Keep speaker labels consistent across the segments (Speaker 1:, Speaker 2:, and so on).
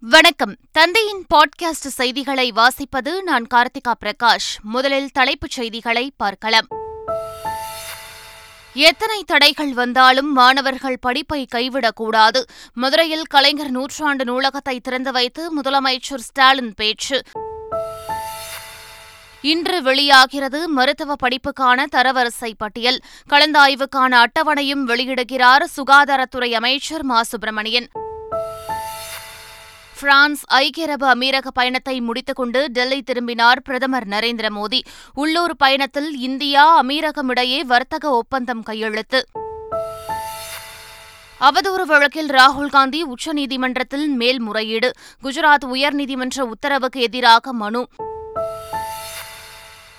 Speaker 1: வணக்கம். தந்தையின் பாட்காஸ்ட் செய்திகளை வாசிப்பது நான் கார்த்திகா பிரகாஷ். முதலில் தலைப்புச் செய்திகளை பார்க்கலாம். எத்தனை தடைகள் வந்தாலும் மாணவர்கள் படிப்பை கைவிடக்கூடாது. மதுரையில் கலைஞர் நூற்றாண்டு நூலகத்தை திறந்து வைத்து முதலமைச்சர் ஸ்டாலின் பேச்சு. இன்று வெளியாகிறது மருத்துவ படிப்புக்கான தரவரிசை பட்டியல். கலந்தாய்வுக்கான அட்டவணையும் வெளியிடுகிறார் சுகாதாரத்துறை அமைச்சர் மா. சுப்பிரமணியன். பிரான்ஸ் ஐக்கிய அரபு அமீரக பயணத்தை முடித்துக் கொண்டு டெல்லி திரும்பினார் பிரதமர் நரேந்திர மோடி. உள்ளூர் பயணத்தில் இந்தியா அமீரகம் இடையே வர்த்தக ஒப்பந்தம் கையெழுத்து. அவதூறு வழக்கில் ராகுல் காந்தி உச்சநீதிமன்றத்தில் மேல்முறையீடு. குஜராத் உயர்நீதிமன்ற உத்தரவுக்கு எதிராக மனு.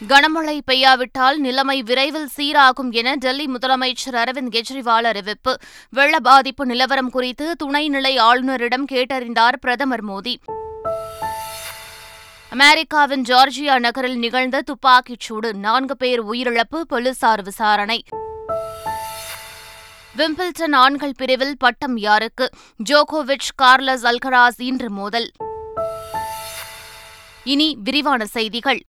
Speaker 1: கனமழை பெய்யாவிட்டால் நிலைமை விரைவில் சீராகும் என டெல்லி முதலமைச்சர் அரவிந்த் கெஜ்ரிவால் அறிவிப்பு. வெள்ள பாதிப்பு நிலவரம் குறித்து துணைநிலை ஆளுநரிடம் கேட்டறிந்தார் பிரதமர் மோடி. அமெரிக்காவின் ஜார்ஜியா நகரில் நிகழ்ந்த துப்பாக்கிச் சூடு. நான்கு பேர் உயிரிழப்பு போலீசார் விசாரணை. விம்பிள்டன் ஆண்கள் பிரிவில் பட்டம் யாருக்கு? ஜோகோவிச் கார்லஸ் அல்கராஸ் இன்று மோதல். இனி விரிவான செய்திகள்.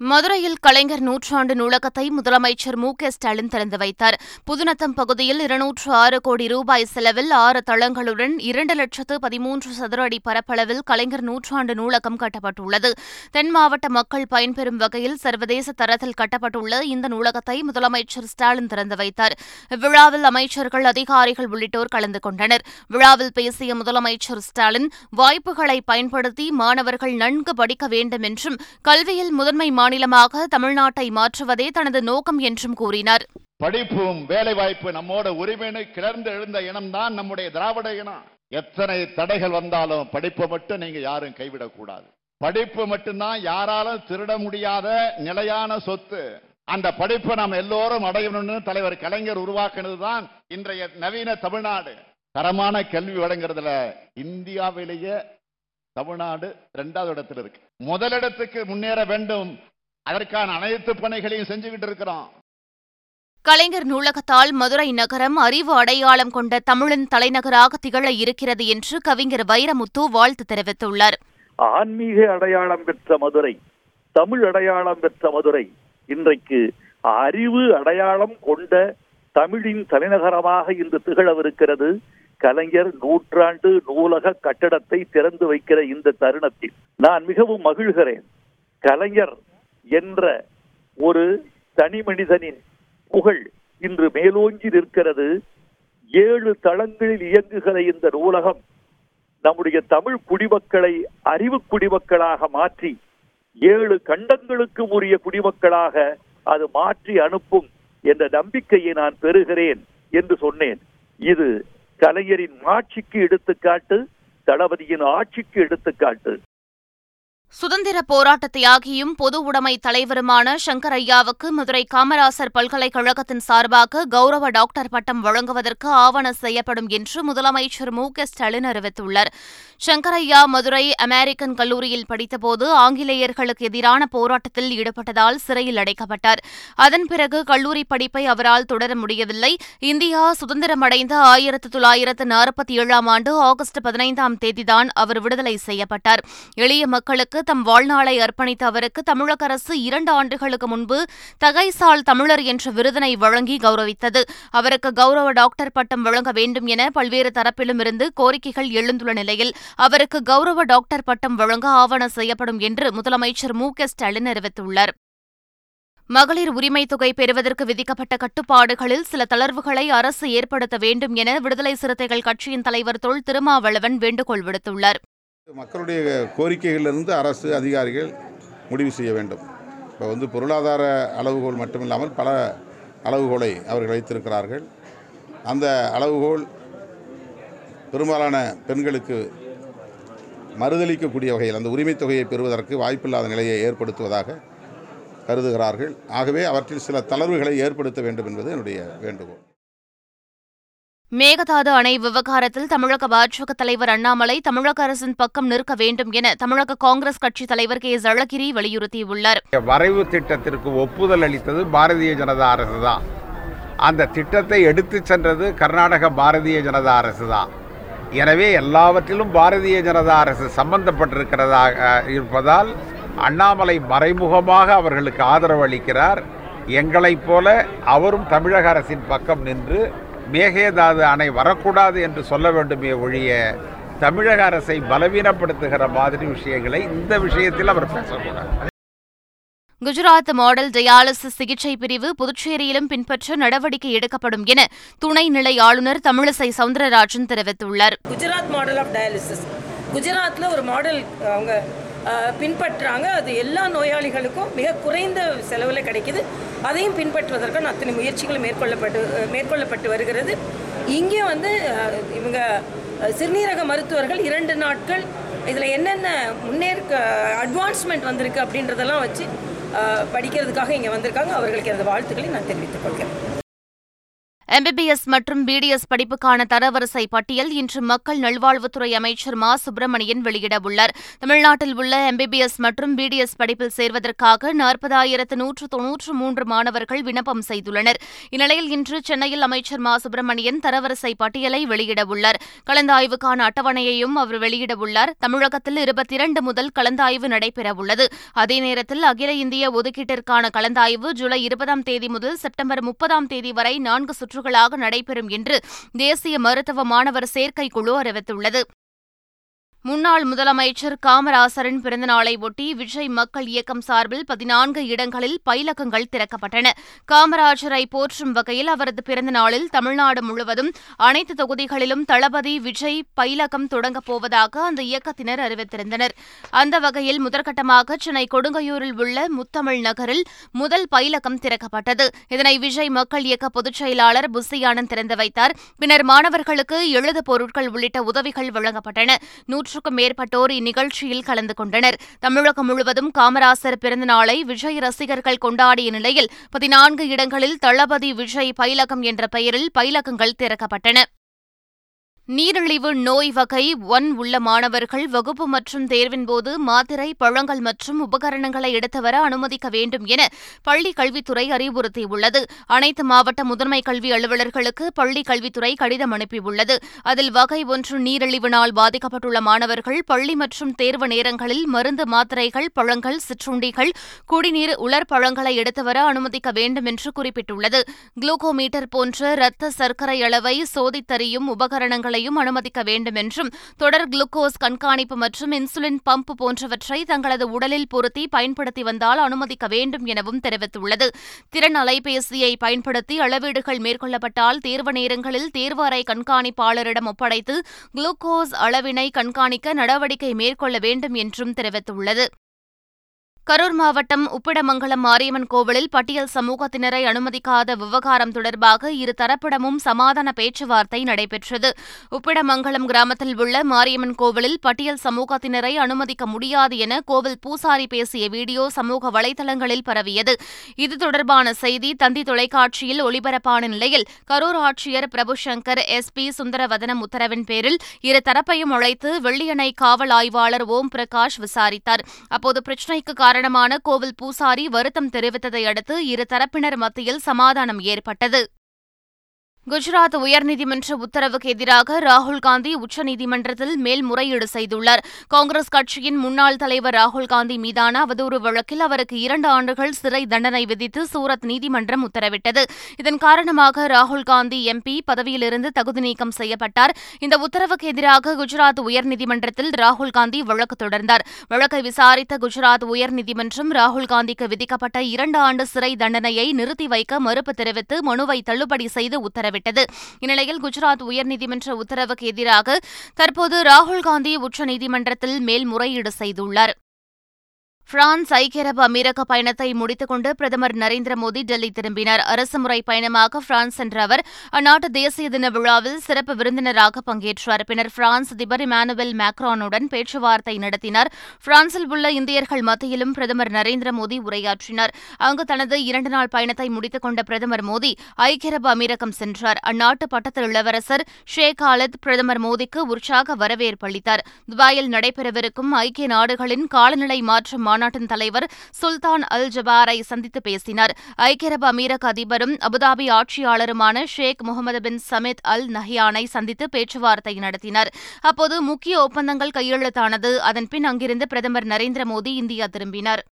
Speaker 1: மதுரையில் கலைஞர் நூற்றாண்டு நூலகத்தை முதலமைச்சர் மு க ஸ்டாலின் திறந்து வைத்தார். புதுநத்தம் பகுதியில் இருநூற்று ஆறு கோடி ரூபாய் செலவில் ஆறு தளங்களுடன் இரண்டு லட்சத்து பதிமூன்று சதுர அடி பரப்பளவில் கலைஞர் நூற்றாண்டு நூலகம் கட்டப்பட்டுள்ளது. தென் மாவட்ட மக்கள் பயன்பெறும் வகையில் சர்வதேச தரத்தில் கட்டப்பட்டுள்ள இந்த நூலகத்தை முதலமைச்சர் ஸ்டாலின் திறந்து வைத்தார். இவ்விழாவில் அமைச்சர்கள் அதிகாரிகள் உள்ளிட்டோர் கலந்து கொண்டனர். விழாவில் பேசிய முதலமைச்சர் ஸ்டாலின் வாய்ப்புகளை பயன்படுத்தி மாணவர்கள் நன்கு படிக்க வேண்டும் என்றும் கல்வியில் முதன்மை மாநிலமாக தமிழ்நாட்டை மாற்றுவதே தனது நோக்கம் என்றும் கூறினார்.
Speaker 2: படிப்பும் வேலைவாய்ப்பு நம்மோட உரிமைன்னு கிளர்ந்து எழுந்த இனம்தான் நம்முடைய திராவிட இனம். எத்தனை தடைகள் வந்தாலும் படிப்பை மட்டும் நீங்க யாரும் கைவிடக்கூடாது. படிப்பு மட்டும்தான் யாராலும் திருட முடியாத நிலையான சொத்து. அந்த படிப்பை நாம் எல்லோரும் அடையணும்னு தலைவர் கலைஞர் உருவாக்குனதுதான் இன்றைய நவீன தமிழ்நாடு. தரமான கல்வி வழங்குறதுல இந்தியாவிலேயே தமிழ்நாடு இரண்டாவது இடத்துல இருக்கு. முதலிடத்துக்கு முன்னேற வேண்டும் அதற்கான அனைத்து பணிகளையும் செஞ்சுக்கிட்டு இருக்கிறோம்
Speaker 1: கலைஞர் நூலகத்தால் மதுரை நகரம் அறிவு அடையாளம் கொண்ட தமிழின் தலைநகராக திகழ இருக்கிறது என்று கவிஞர் வைரமுத்து வாழ்த்து தெரிவித்துள்ளார்.
Speaker 3: ஆன்மீக அடையாளம் பெற்ற மதுரை தமிழ் அடையாளம் பெற்ற மதுரை இன்றைக்கு அறிவு அடையாளம் கொண்ட தமிழின் தலைநகரமாக இன்று திகழவிருக்கிறது கலைஞர் நூற்றாண்டு நூலக கட்டடத்தை திறந்து வைக்கிற இந்த தருணத்தில். நான் மிகவும் மகிழ்கிறேன். கலைஞர் என்ற ஒரு தனி மனிதனின் புகழ் இன்று மேலோங்கி நிற்கிறது. ஏழு தளங்களில் இயங்குகிற இந்த நூலகம் நம்முடைய தமிழ் குடிமக்களை அறிவு குடிமக்களாக மாற்றி ஏழு கண்டங்களுக்கு உரிய குடிமக்களாக அது மாற்றி அனுப்பும் என்ற நம்பிக்கையை நான் பெறுகிறேன் என்று சொன்னேன். இது கலைஞரின் ஆட்சிக்கு எடுத்துக்காட்டு தளபதியின் ஆட்சிக்கு எடுத்துக்காட்டு.
Speaker 1: சுதந்திர போராட்ட தியாகியும் பொது உடைமை தலைவருமான சங்கரையாவுக்கு மதுரை காமராசர் பல்கலைக்கழகத்தின் சார்பாக கௌரவ டாக்டர் பட்டம் வழங்குவதற்கு ஆவண செய்யப்படும் என்று முதலமைச்சர் மு க ஸ்டாலின் அறிவித்துள்ளார். சங்கரையா மதுரை அமெரிக்கன் கல்லூரியில் படித்தபோது ஆங்கிலேயர்களுக்கு எதிரான போராட்டத்தில் ஈடுபட்டதால் சிறையில் அடைக்கப்பட்டார். அதன் பிறகு கல்லூரி படிப்பை அவரால் தொடர முடியவில்லை. இந்தியா சுதந்திரமடைந்த ஆயிரத்து தொள்ளாயிரத்து நாற்பத்தி ஏழாம் ஆண்டு ஆகஸ்ட் பதினைந்தாம் தேதிதான் அவர் விடுதலை செய்யப்பட்டார். எளிய மக்களுக்கு தம் வாழ்நாளை அர்ப்பணித்த அவருக்கு தமிழக அரசு இரண்டு ஆண்டுகளுக்கு முன்பு தகைசால் தமிழர் என்ற விருதினை வழங்கி கௌரவித்தது. அவருக்கு கௌரவ டாக்டர் பட்டம் வழங்க வேண்டும் என பல்வேறு தரப்பிலும் இருந்து கோரிக்கைகள் எழுந்துள்ள நிலையில் அவருக்கு கௌரவ டாக்டர் பட்டம் வழங்க ஆவண செய்யப்படும் என்று முதலமைச்சர் மு க ஸ்டாலின் அறிவித்துள்ளார். மகளிர் உரிமை தொகை பெறுவதற்கு விதிக்கப்பட்ட கட்டுப்பாடுகளில் சில தளர்வுகளை அரசு ஏற்படுத்த வேண்டும் என விடுதலை சிறுத்தைகள் கட்சியின் தலைவர் தொல் திருமாவளவன் வேண்டுகோள் விடுத்துள்ளார்.
Speaker 4: மக்களுடைய கோரிக்கைகளிலிருந்து அரசு அதிகாரிகள் முடிவு செய்ய வேண்டும். இப்போ வந்து பொருளாதார அளவுகோல் மட்டுமில்லாமல் பல அளவுகோலை அவர்கள் வைத்திருக்கிறார்கள். அந்த அளவுகோல் பெரும்பாலான பெண்களுக்கு மறுதளிக்கக்கூடிய வகையில் அந்த உரிமைத் தொகையை பெறுவதற்கு வாய்ப்பில்லாத நிலையை ஏற்படுத்துவதாக கருதுகிறார்கள். ஆகவே அவற்றில் சில தளர்வுகளை ஏற்படுத்த வேண்டும் என்பது என்னுடைய வேண்டுகோள்.
Speaker 1: மேகதாது அணை விவகாரத்தில் தமிழக பாஜக தலைவர் அண்ணாமலை தமிழக அரசின் பக்கம் நிற்க வேண்டும் என தமிழக காங்கிரஸ் கட்சி தலைவர் கே. எஸ் அழகிரி வலியுறுத்தியுள்ளார்
Speaker 5: வரைவு திட்டத்திற்கு ஒப்புதல் அளித்தது பாரதிய ஜனதா அரசு தான். அந்த திட்டத்தை எடுத்துச் சென்றது கர்நாடக பாரதிய ஜனதா அரசு தான். எனவே எல்லாவற்றிலும் பாரதிய ஜனதா அரசு சம்பந்தப்பட்டிருக்கிறதாக இருப்பதால் அண்ணாமலை மறைமுகமாக அவர்களுக்கு ஆதரவு அளிக்கிறார். எங்களைப் போல அவரும் தமிழக அரசின் பக்கம் நின்று மேகேதாது அணை வரக்கூடாது என்று சொல்ல வேண்டுமே ஒழிய தமிழக அரசை பலவீனப்படுத்துகிற மாதிரி விஷயங்களை இந்த விஷயத்தில் அவர் பேசக்கூடாது.
Speaker 1: குஜராத் மாடல் டயாலிசிஸ் சிகிச்சை பிரிவு புதுச்சேரியிலும் பின்பற்ற நடவடிக்கை எடுக்கப்படும் என துணைநிலை ஆளுநர் தமிழிசை சவுந்தரராஜன் தெரிவித்துள்ளார்.
Speaker 6: Gujarat model of dialysis. குஜராத்தில் ஒரு மாடல் அவங்க பின்பற்றுறாங்க அது எல்லா நோயாளிகளுக்கும் மிக குறைந்த செலவில் கிடைக்கிது. அதையும் பின்பற்றுவதற்கான அத்தனை முயற்சிகளும் மேற்கொள்ளப்பட்டு மேற்கொள்ளப்பட்டு வருகிறது. இங்கே வந்து இவங்க சிறுநீரக மருத்துவர்கள் இரண்டு நாட்கள் இதில் என்னென்ன முன்னேற்க அட்வான்ஸ்மெண்ட் வந்திருக்கு அப்படின்றதெல்லாம் வச்சு படிக்கிறதுக்காக இங்கே வந்திருக்காங்க. அவர்களுக்கு எனது வாழ்த்துக்களை நான் தெரிவித்துக் கொள்கிறேன்.
Speaker 1: எம்பிபிஎஸ் மற்றும் பிடிஎஸ் படிப்புக்கான தரவரிசை பட்டியல் இன்று மக்கள் நல்வாழ்வுத்துறை அமைச்சர் மா. சுப்பிரமணியன் வெளியிடவுள்ளார் தமிழ்நாட்டில் உள்ள எம்பிபிஎஸ் மற்றும் பிடிஎஸ் படிப்பில் சேர்வதற்காக நாற்பதாயிரத்து நூற்று தொன்னூற்று மூன்று மாணவர்கள் விண்ணப்பம் செய்துள்ளனர். இந்நிலையில் இன்று சென்னையில் அமைச்சர் மா. சுப்பிரமணியன் தரவரிசை பட்டியலை வெளியிடவுள்ளார் கலந்தாய்வுக்கான அட்டவணையையும் அவர் வெளியிடவுள்ளார் தமிழகத்தில் இருபத்தி இரண்டு முதல் கலந்தாய்வு நடைபெறவுள்ளது அதே நேரத்தில் அகில இந்திய ஒதுக்கீட்டிற்கான கலந்தாய்வு ஜூலை இருபதாம் தேதி முதல் செப்டம்பர் முப்பதாம் தேதி வரை நான்கு ஆண்டுகளாக நடைபெறும் என்று தேசிய மருத்துவ மாணவர் சேர்க்கை குழு அறிவித்துள்ளது. முன்னாள் முதலமைச்சர் காமராசரின் பிறந்தநாளை ஒட்டி விஜய் மக்கள் இயக்கம் சார்பில் பதினான்கு இடங்களில் பயிலகங்கள் திறக்கப்பட்டன. காமராஜரை போற்றும் வகையில் அவரது பிறந்த நாளில் தமிழ்நாடு முழுவதும் அனைத்து தொகுதிகளிலும் தளபதி விஜய் பயிலகம் தொடங்கப் போவதாக அந்த இயக்கத்தினர் அறிவித்திருந்தனர். அந்த வகையில் முதற்கட்டமாக சென்னை கொடுங்கையூரில் உள்ள முத்தமிழ் நகரில் முதல் பயிலகம் திறக்கப்பட்டது. இதனை விஜய் மக்கள் இயக்க பொதுச் செயலாளர் புஸ்தியானந்த் திறந்து வைத்தார். பின்னர் மாணவர்களுக்கு எழுது பொருட்கள் உள்ளிட்ட உதவிகள் வழங்கப்பட்டன. நூற்றுக்கும் மேற்பட்டோர் இந்நிகழ்ச்சியில் கலந்து கொண்டனர். தமிழகம் முழுவதும் காமராசர் பிறந்தநாளை விஜய் ரசிகர்கள் கொண்டாடிய நிலையில் பதினான்கு இடங்களில் தளபதி விஜய் பயிலகம் என்ற பெயரில் பயிலகங்கள் திறக்கப்பட்டன. நீரிழிவு நோய் வகை ஒன் உள்ள மாணவர்கள் வகுப்பு மற்றும் தேர்வின்போது மாத்திரை பழங்கள் மற்றும் உபகரணங்களை எடுத்து வர அனுமதிக்க வேண்டும் என பள்ளி கல்வித்துறை அறிவுறுத்தியுள்ளது. அனைத்து மாவட்ட முதன்மை கல்வி அலுவலர்களுக்கு பள்ளி கல்வித்துறை கடிதம் அனுப்பியுள்ளது. அதில் வகை ஒன்று நீரிழிவினால் பாதிக்கப்பட்டுள்ள மாணவர்கள் பள்ளி மற்றும் தேர்வு நேரங்களில் மருந்து மாத்திரைகள் பழங்கள் சிற்றுண்டிகள் குடிநீர் உலர் பழங்களை எடுத்து வர அனுமதிக்க வேண்டும் என்று குறிப்பிட்டுள்ளது. குளுக்கோமீட்டர் போன்ற இரத்த சர்க்கரை அளவை சோதித்தறியும் உபகரணங்களை உபகரணங்களையும் அனுமதிக்க வேண்டும் என்றும் தொடர் குளுக்கோஸ் கண்காணிப்பு மற்றும் இன்சுலின் பம்ப் போன்றவற்றை தங்களது உடலில் பொருத்தி பயன்படுத்தி வந்தால் அனுமதிக்க வேண்டும் எனவும் தெரிவித்துள்ளது. திறன் அலைபேசியை பயன்படுத்தி அளவீடுகள் மேற்கொள்ளப்பட்டால் தேர்வு நேரங்களில் தேர்வு அறை கண்காணிப்பாளரிடம் ஒப்படைத்து குளுக்கோஸ் அளவினை கண்காணிக்க நடவடிக்கை மேற்கொள்ள வேண்டும் என்றும் தெரிவித்துள்ளது. கரூர் மாவட்டம் உப்பிடமங்கலம் மாரியம்மன் கோவிலில் பட்டியல் சமூகத்தினரை அனுமதிக்காத விவகாரம் தொடர்பாக இரு தரப்பிடமும் சமாதான பேச்சுவார்த்தை நடைபெற்றது. உப்பிடமங்கலம் கிராமத்தில் உள்ள மாரியம்மன் கோவிலில் பட்டியல் சமூகத்தினரை அனுமதிக்க முடியாது என கோவில் பூசாரி பேசிய வீடியோ சமூக வலைதளங்களில் பரவியது. இது தொடர்பான செய்தி தந்தி தொலைக்காட்சியில் ஒளிபரப்பான நிலையில் கரூர் ஆட்சியர் பிரபுசங்கர் எஸ் பி சுந்தரவதனம் உத்தரவின் பேரில் இரு தரப்பையும் அழைத்து வெள்ளியணை காவல் ஆய்வாளர் ஓம் பிரகாஷ் விசாரித்தார். அப்போது பிரச்சினைக்கு காரணமான கோவில் பூசாரி வருத்தம் தெரிவித்ததை அடுத்து இரு தரப்பினர் மத்தியில் சமாதானம் ஏற்பட்டது. குஜராத் உயர்நீதிமன்ற உத்தரவுக்கு எதிராக ராகுல் காந்தி உச்சநீதிமன்றத்தில் மேல்முறையீடு செய்துள்ளார். காங்கிரஸ் கட்சியின் முன்னாள் தலைவர் ராகுல் காந்தி மீதான அவதூறு வழக்கில் அவருக்கு இரண்டு ஆண்டுகள் சிறை தண்டனை விதித்து சூரத் நீதிமன்றம் உத்தரவிட்டது. இதன் காரணமாக ராகுல் காந்தி எம்பி பதவியிலிருந்து தகுதி நீக்கம் செய்யப்பட்டார். இந்த உத்தரவுக்கு எதிராக குஜராத் உயர்நீதிமன்றத்தில் ராகுல் காந்தி வழக்கு தொடர்ந்தார். வழக்கை விசாரித்த குஜராத் உயர்நீதிமன்றம் ராகுல் காந்திக்கு விதிக்கப்பட்ட இரண்டு ஆண்டு சிறை தண்டனையை நிறுத்தி வைக்க மறுப்பு தெரிவித்து மனுவை தள்ளுபடி செய்து உத்தரவிட்டது. இந்நிலையில் குஜராத் உயர்நீதிமன்ற உத்தரவுக்கு எதிராக தற்போது ராகுல் காந்தி உச்சநீதிமன்றத்தில் மேல்முறையீடு செய்துள்ளார். பிரான்ஸ் ஐக்கிய அரபு அமீரக பயணத்தை முடித்துக்கொண்டு பிரதமர் நரேந்திர மோடி டெல்லி திரும்பினார். அரசுமுறை பயணமாக பிரான்ஸ் சென்ற அவர் அந்நாட்டு தேசிய தின விழாவில் சிறப்பு விருந்தினராக பங்கேற்றார். பின்னர் பிரான்ஸ் அதிபர் இமானுவேல் மேக்ரானுடன் பேச்சுவார்த்தை நடத்தினார். பிரான்சில் உள்ள இந்தியர்கள் மத்தியிலும் பிரதமர் நரேந்திர மோடி உரையாற்றினார். அங்கு தனது இரண்டு நாள் பயணத்தை முடித்துக் கொண்ட பிரதமர் மோடி ஐக்கிய அரபு அமீரகம் சென்றார். அந்நாட்டு பட்டத்து இளவரசர் ஷேக் ஆலத் பிரதமர் மோடிக்கு உற்சாக வரவேற்பு அளித்தார். துபாயில் நடைபெறவிருக்கும் ஐக்கிய நாடுகளின் காலநிலை மாற்ற மாநாட்டின் தலைவர் சுல்தான் அல் ஜபாரை சந்தித்து பேசினார். ஐக்கிய அரபு அமீரக அதிபரும் அபுதாபி ஆட்சியாளருமான ஷேக் முகமது பின் சமித் அல் நஹியானை சந்தித்து பேச்சுவார்த்தை நடத்தினர். அப்போது முக்கிய ஒப்பந்தங்கள் கையெழுத்தானது. அதன்பின் அங்கிருந்து பிரதமர் நரேந்திர மோடி இந்தியா திரும்பினார்.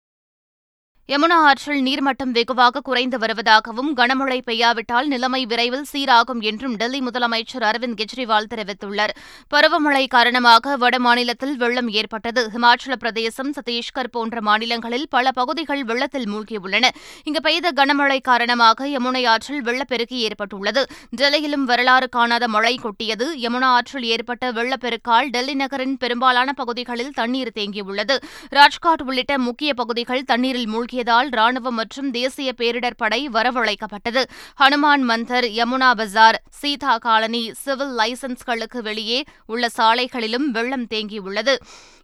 Speaker 1: யமுனா ஆற்றில் நீர்மட்டம் வெகுவாக குறைந்து வருவதாகவும் கனமழை பெய்யாவிட்டால் நிலைமை விரைவில் சீராகும் என்றும் டெல்லி முதலமைச்சர் அரவிந்த் கெஜ்ரிவால் தெரிவித்துள்ளார். பருவமழை காரணமாக வட மாநிலத்தில் வெள்ளம் ஏற்பட்டது. ஹிமாச்சல பிரதேசம் சத்தீஸ்கர் போன்ற மாநிலங்களில் பல பகுதிகள் வெள்ளத்தில் மூழ்கியுள்ளன. இங்கு பெய்த கனமழை காரணமாக யமுனை ஆற்றில் வெள்ளப்பெருக்கு ஏற்பட்டுள்ளது. டெல்லியிலும் வரலாறு காணாத மழை கொட்டியது. யமுனா ஆற்றில் ஏற்பட்ட வெள்ளப்பெருக்கால் டெல்லி நகரின் பெரும்பாலான பகுதிகளில் தண்ணீர் தேங்கியுள்ளது. ராஜ்காட் உள்ளிட்ட முக்கிய பகுதிகள் தண்ணீரில் மூழ்கி தாக்கியதால் ராணுவம் மற்றும் தேசிய பேரிடர் படை வரவழைக்கப்பட்டது. ஹனுமான் மந்தர் யமுனா பஜார் சீதா காலனி சிவில் லைசன்ஸ்களுக்கு வெளியே உள்ள சாலைகளிலும் வெள்ளம் தேங்கியுள்ளது.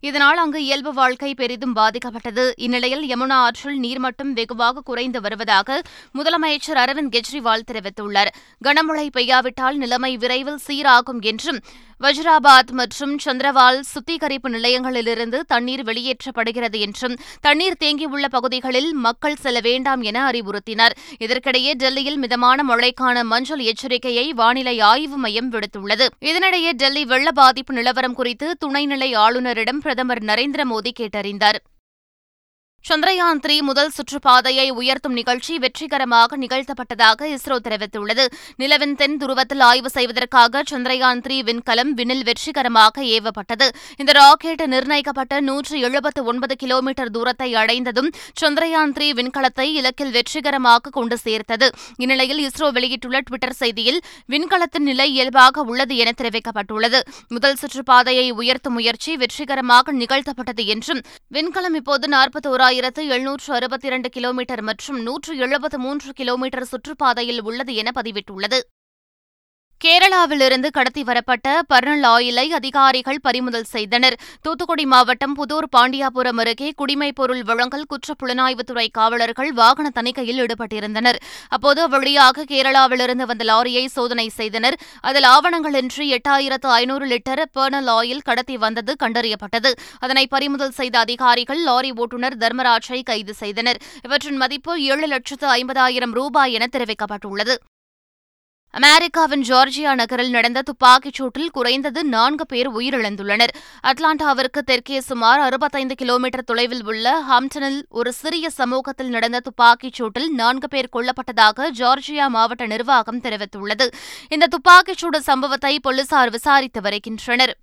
Speaker 1: இதனால் அங்கு இயல்பு வாழ்க்கை பெரிதும் பாதிக்கப்பட்டது. இந்நிலையில் யமுனா ஆற்றில் நீர்மட்டம் வெகுவாக குறைந்து வருவதாக முதலமைச்சர் அரவிந்த் கெஜ்ரிவால் தெரிவித்துள்ளார். கனமழை பெய்யாவிட்டால் நிலைமை விரைவில் சீராகும் என்றும் வஜ்ராபாத் மற்றும் சந்திரவால் சுத்திகரிப்பு நிலையங்களிலிருந்து தண்ணீர் வெளியேற்றப்படுகிறது என்றும் தண்ணீர் தேங்கியுள்ள பகுதிகளில் மக்கள் செல்ல வேண்டாம் என அறிவுறுத்தினார். இதற்கிடையே டெல்லியில் மிதமான மழைக்கான மஞ்சள் எச்சரிக்கையை வானிலை ஆய்வு மையம் விடுத்துள்ளது. இதனிடையே டெல்லி வெள்ள பாதிப்பு நிலவரம் குறித்து துணைநிலை ஆளுநரிடம் பிரதமர் நரேந்திர மோடி கேட்டறிந்தார். சந்திரயான் த்ரீ முதல் சுற்றுப்பாதையை உயர்த்தும் நிகழ்ச்சி வெற்றிகரமாக நிகழ்த்தப்பட்டதாக இஸ்ரோ தெரிவித்துள்ளது. நிலவின் தென் துருவத்தில் ஆய்வு செய்வதற்காக சந்திரயான் த்ரீ விண்கலம் விண்ணில் வெற்றிகரமாக ஏவப்பட்டது. இந்த ராக்கெட் நிர்ணயிக்கப்பட்ட நூற்று எழுபத்து ஒன்பது கிலோமீட்டர் தூரத்தை அடைந்ததும் சந்திரயான் த்ரீ விண்கலத்தை இலக்கில் வெற்றிகரமாக கொண்டு சேர்த்தது. இந்நிலையில் இஸ்ரோ வெளியிட்டுள்ள டுவிட்டர் செய்தியில் விண்கலத்தின் நிலை இயல்பாக உள்ளது என தெரிவிக்கப்பட்டுள்ளது. முதல் சுற்றுப்பாதையை உயர்த்தும் முயற்சி வெற்றிகரமாக நிகழ்த்தப்பட்டது என்றும் விண்கலம் இப்போது நாற்பத்தி ஆயிரத்து எழுநூற்று அறுபத்தி இரண்டு கிலோமீட்டர் மற்றும் நூற்று எழுபத்து மூன்று கிலோமீட்டர் சுற்றுப்பாதையில் உள்ளது என பதிவிட்டுள்ளது. கேரளாவிலிருந்து கடத்தி வரப்பட்ட பர்னல் ஆயிலை அதிகாரிகள் பறிமுதல் செய்தனர். தூத்துக்குடி மாவட்டம் புதூர் பாண்டியாபுரம் அருகே குடிமைப் பொருள் வழங்கல் குற்ற புலனாய்வுத்துறை காவலர்கள் வாகன தணிக்கையில் ஈடுபட்டிருந்தனர். அப்போது வழியாக கேரளாவிலிருந்து வந்த லாரியை சோதனை செய்தனர். அதில் ஆவணங்களின்றி எட்டாயிரத்து ஐநூறு லிட்டர் பர்னல் ஆயில் கடத்தி வந்தது கண்டறியப்பட்டது. அதனை பறிமுதல் செய்த அதிகாரிகள் லாரி ஓட்டுநர் தர்மராஜை கைது செய்தனர். இவற்றின் மதிப்பு ஏழு லட்சத்து ஐம்பதாயிரம் ரூபாய் என தெரிவிக்கப்பட்டுள்ளது. அமெரிக்காவின் ஜார்ஜியா நகரில் நடந்த துப்பாக்கிச் சூட்டில் குறைந்தது நான்கு பேர் உயிரிழந்துள்ளனர். அட்லாண்டாவிற்கு தெற்கே சுமார் அறுபத்தைந்து கிலோமீட்டர் தொலைவில் உள்ள ஹாம்டனில் ஒரு சிறிய சமூகத்தில் நடந்த துப்பாக்கிச் சூட்டில் நான்கு பேர் கொல்லப்பட்டதாக ஜார்ஜியா மாவட்ட நிர்வாகம் தெரிவித்துள்ளது. இந்த துப்பாக்கிச் சூடு சம்பவத்தை போலீசார் விசாரித்து வருகின்றனர்.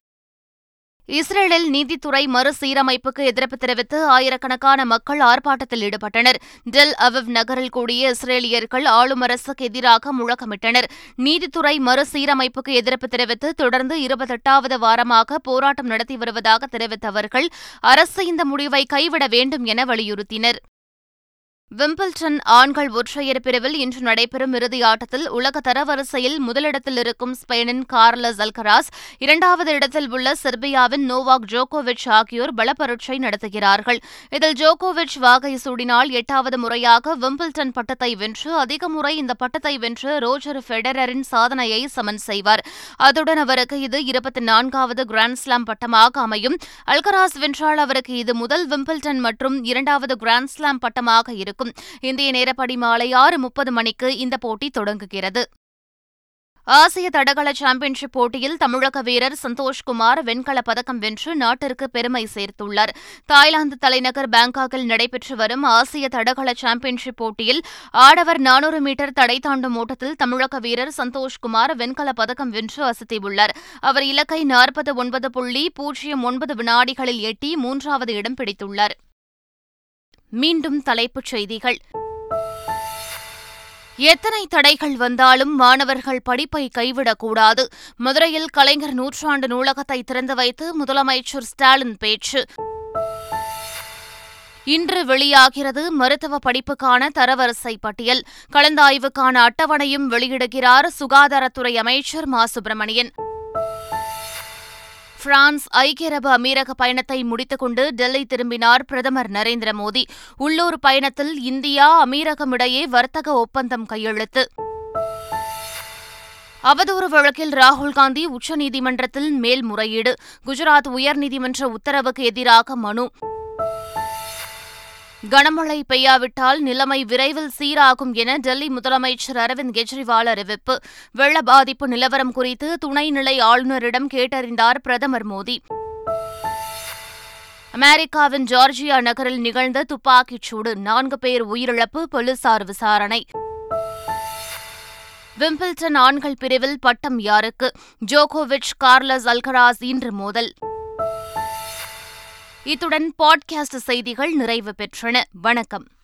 Speaker 1: இஸ்ரேலில் நீதித்துறை மறுசீரமைப்புக்கு எதிர்ப்பு தெரிவித்து ஆயிரக்கணக்கான மக்கள் ஆர்ப்பாட்டத்தில் ஈடுபட்டனர். டெல் அவிவ் நகரில் கூடிய இஸ்ரேலியர்கள் ஆளும் அரசுக்கு எதிராக முழக்கமிட்டனர். நீதித்துறை மறுசீரமைப்புக்கு எதிர்ப்பு தெரிவித்து தொடர்ந்து இருபத்தெட்டாவது வாரமாக போராட்டம் நடத்தி வருவதாக தெரிவித்த அவர்கள் அரசு இந்த முடிவை கைவிட வேண்டும் என வலியுறுத்தினர். விம்பிள்டன் ஆண்கள் ஒற்றையர் பிரிவில் இன்று நடைபெறும் இறுதி ஆட்டத்தில் உலக தரவரிசையில் முதலிடத்தில் இருக்கும் ஸ்பெயினின் கார்லஸ் அல்கராஸ் இரண்டாவது இடத்தில் உள்ள செர்பியாவின் நோவாக் ஜோகோவிச் ஆகியோர் பலப்பரட்சை நடத்துகிறார்கள். இதில் ஜோகோவிச் வாகை சூடினால் எட்டாவது முறையாக விம்பிள்டன் பட்டத்தை வென்று அதிக முறை இந்த பட்டத்தை வென்று ரோஜர் ஃபெடரரின் சாதனையை சமன் செய்வார். அதுடன் அவருக்கு இது இருபத்தி நான்காவது கிராண்ட்ஸ்லாம் பட்டமாக அமையும். அல்கராஸ் வென்றால் அவருக்கு இது முதல் விம்பிள்டன் மற்றும் இரண்டாவது கிராண்ட்ஸ்லாம் பட்டமாக இருக்கும். இந்திய நேரப்படி மாலை ஆறு முப்பது மணிக்கு இந்த போட்டி தொடங்குகிறது. ஆசிய தடகள சாம்பியன்ஷிப் போட்டியில் தமிழக வீரர் சந்தோஷ்குமார் வெண்கல பதக்கம் வென்று நாட்டிற்கு பெருமை சேர்த்துள்ளார். தாய்லாந்து தலைநகர் பாங்காக்கில் நடைபெற்று வரும் ஆசிய தடகள சாம்பியன்ஷிப் போட்டியில் ஆடவர் நானூறு மீட்டர் தடை தாண்டும் ஓட்டத்தில் தமிழக வீரர் சந்தோஷ்குமார் வெண்கல பதக்கம் வென்று அசத்தியுள்ளார். அவர் இலக்கை நாற்பது ஒன்பது புள்ளி பூஜ்ஜியம் ஒன்பது வினாடிகளில் எட்டி மூன்றாவது இடம் பிடித்துள்ளார். மீண்டும் தலைப்புச் செய்திகள். எத்தனை தடைகள் வந்தாலும் மாணவர்கள் படிப்பை கைவிடக்கூடாது. மதுரையில் கலைஞர் நூற்றாண்டு நூலகத்தை திறந்து வைத்து முதலமைச்சர் ஸ்டாலின் பேச்சு. இன்று வெளியாகிறது மருத்துவ படிப்புக்கான தரவரிசை பட்டியல். கலந்தாய்வுக்கான அட்டவணையும் வெளியிடுகிறார் சுகாதாரத்துறை அமைச்சர் மா. சுப்பிரமணியன். பிரான்ஸ் ஐக்கிய அரபு அமீரக பயணத்தை முடித்துக்கொண்டு டெல்லி திரும்பினார் பிரதமர் நரேந்திர மோடி. உள்ளூர் பயணத்தில் இந்தியா அமீரகம் இடையே வர்த்தக ஒப்பந்தம் கையெழுத்து. அவதூறு வழக்கில் ராகுல் காந்தி உச்சநீதிமன்றத்தில் மேல்முறையீடு. குஜராத் உயர்நீதிமன்ற உத்தரவுக்கு எதிராக மனு. கனமழை பெய்யாவிட்டால் நிலைமை விரைவில் சீராகும் என டெல்லி முதலமைச்சர் அரவிந்த் கெஜ்ரிவால் அறிவிப்பு. வெள்ள பாதிப்பு நிலவரம் குறித்து துணைநிலை ஆளுநரிடம் கேட்டறிந்தார் பிரதமர் மோடி. அமெரிக்காவின் ஜார்ஜியா நகரில் நிகழ்ந்த துப்பாக்கிச் சூடு நான்கு பேர் உயிரிழப்பு போலீசார் விசாரணை. விம்பிள்டன் ஆண்கள் பிரிவில் பட்டம் யாருக்கு? ஜோகோவிச் கார்லஸ் அல்கராஸ் இன்று மோதல். இத்துடன் பாட்காஸ்ட் செய்திகள் நிறைவு பெற்றன. வணக்கம்.